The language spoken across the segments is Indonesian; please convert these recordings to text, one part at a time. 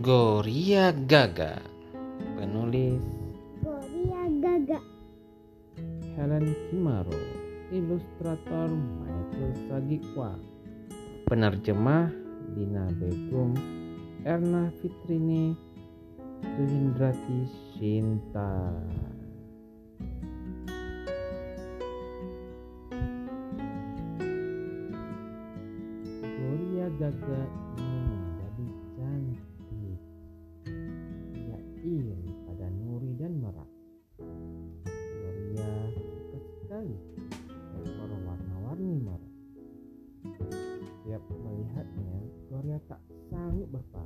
Goria Gaga. Penulis. Goria Gaga. Helen Kimaro Ilustrator Michael Sagikwa, Penerjemah Dina Begum Erna Fitrini Suhindrati Shinta. gagak ingin menjadi cantik. Ia iri pada Nuri dan Merak. Gloria suka sekali ekor warna-warni Merak. Setiap melihatnya, Gloria tak sanggup berpaling.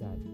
that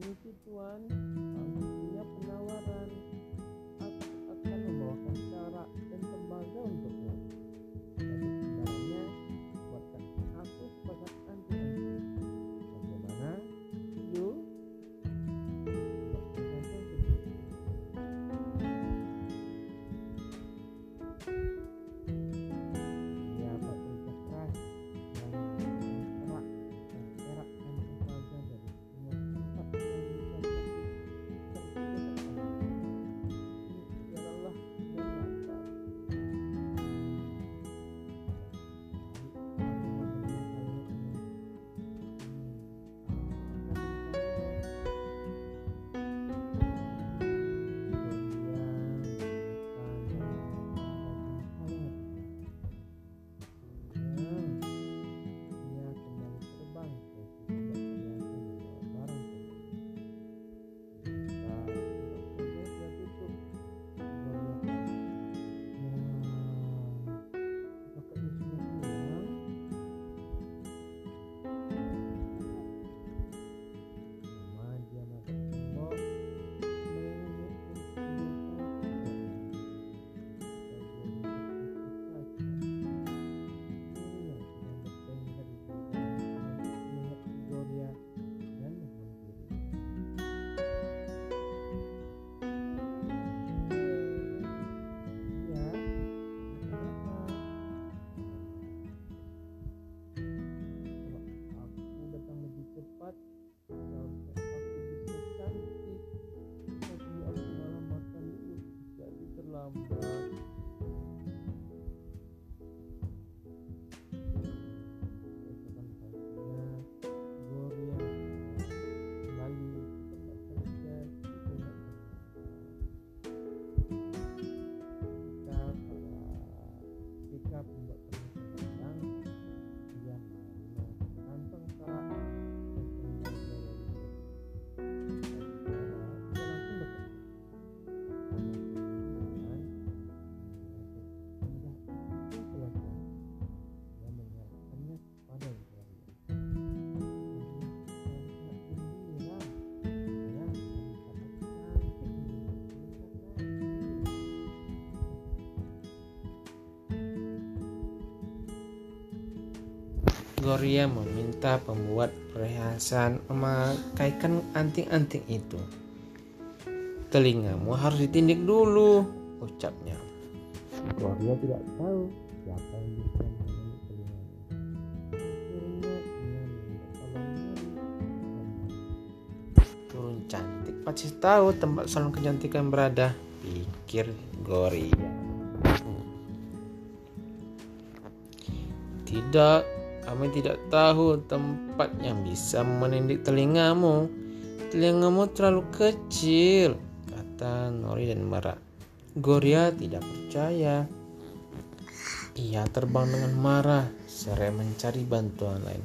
the wicked one. Gloria meminta pembuat perhiasan memakaikan anting-anting itu. Telingamu harus ditindik dulu, ucapnya. Gloria tidak tahu siapa yang bisa telinganya. Akhirnya ia meminta tolong Mary dan Turun cantik pasti tahu tempat salon kecantikan berada, pikir Gloria. Tidak, kami tidak tahu tempat yang bisa menindik telingamu. Telingamu terlalu kecil, kata Nori dan Mara. Gloria tidak percaya. Ia terbang dengan marah, seraya mencari bantuan lain.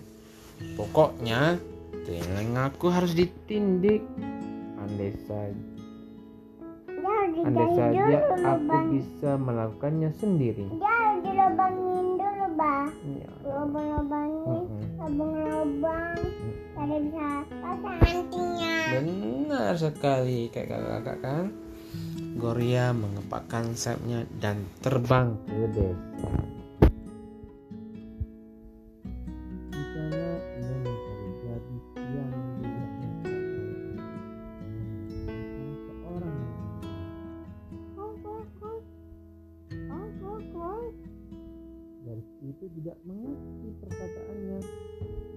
Pokoknya, telingaku harus ditindik. Andai saja, andai saja aku lubang. bisa melakukannya sendiri. Dia harus dilubangin dulu, Bah. Ya. Lubang-lubangin, Mm-mm. lubang-lubang. Tadi bisa pasang antingnya. Benar sekali kayak kakak-kakak kan. Gloria mengepakkan sayapnya dan terbang ke desa. Gadis itu tidak mengerti perkataannya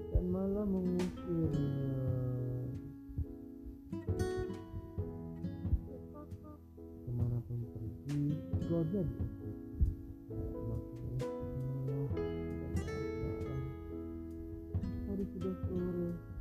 dan malah mengusirnya. Ke mana pun pergi, Gloria diusir. Asmara. Hari sudah sore.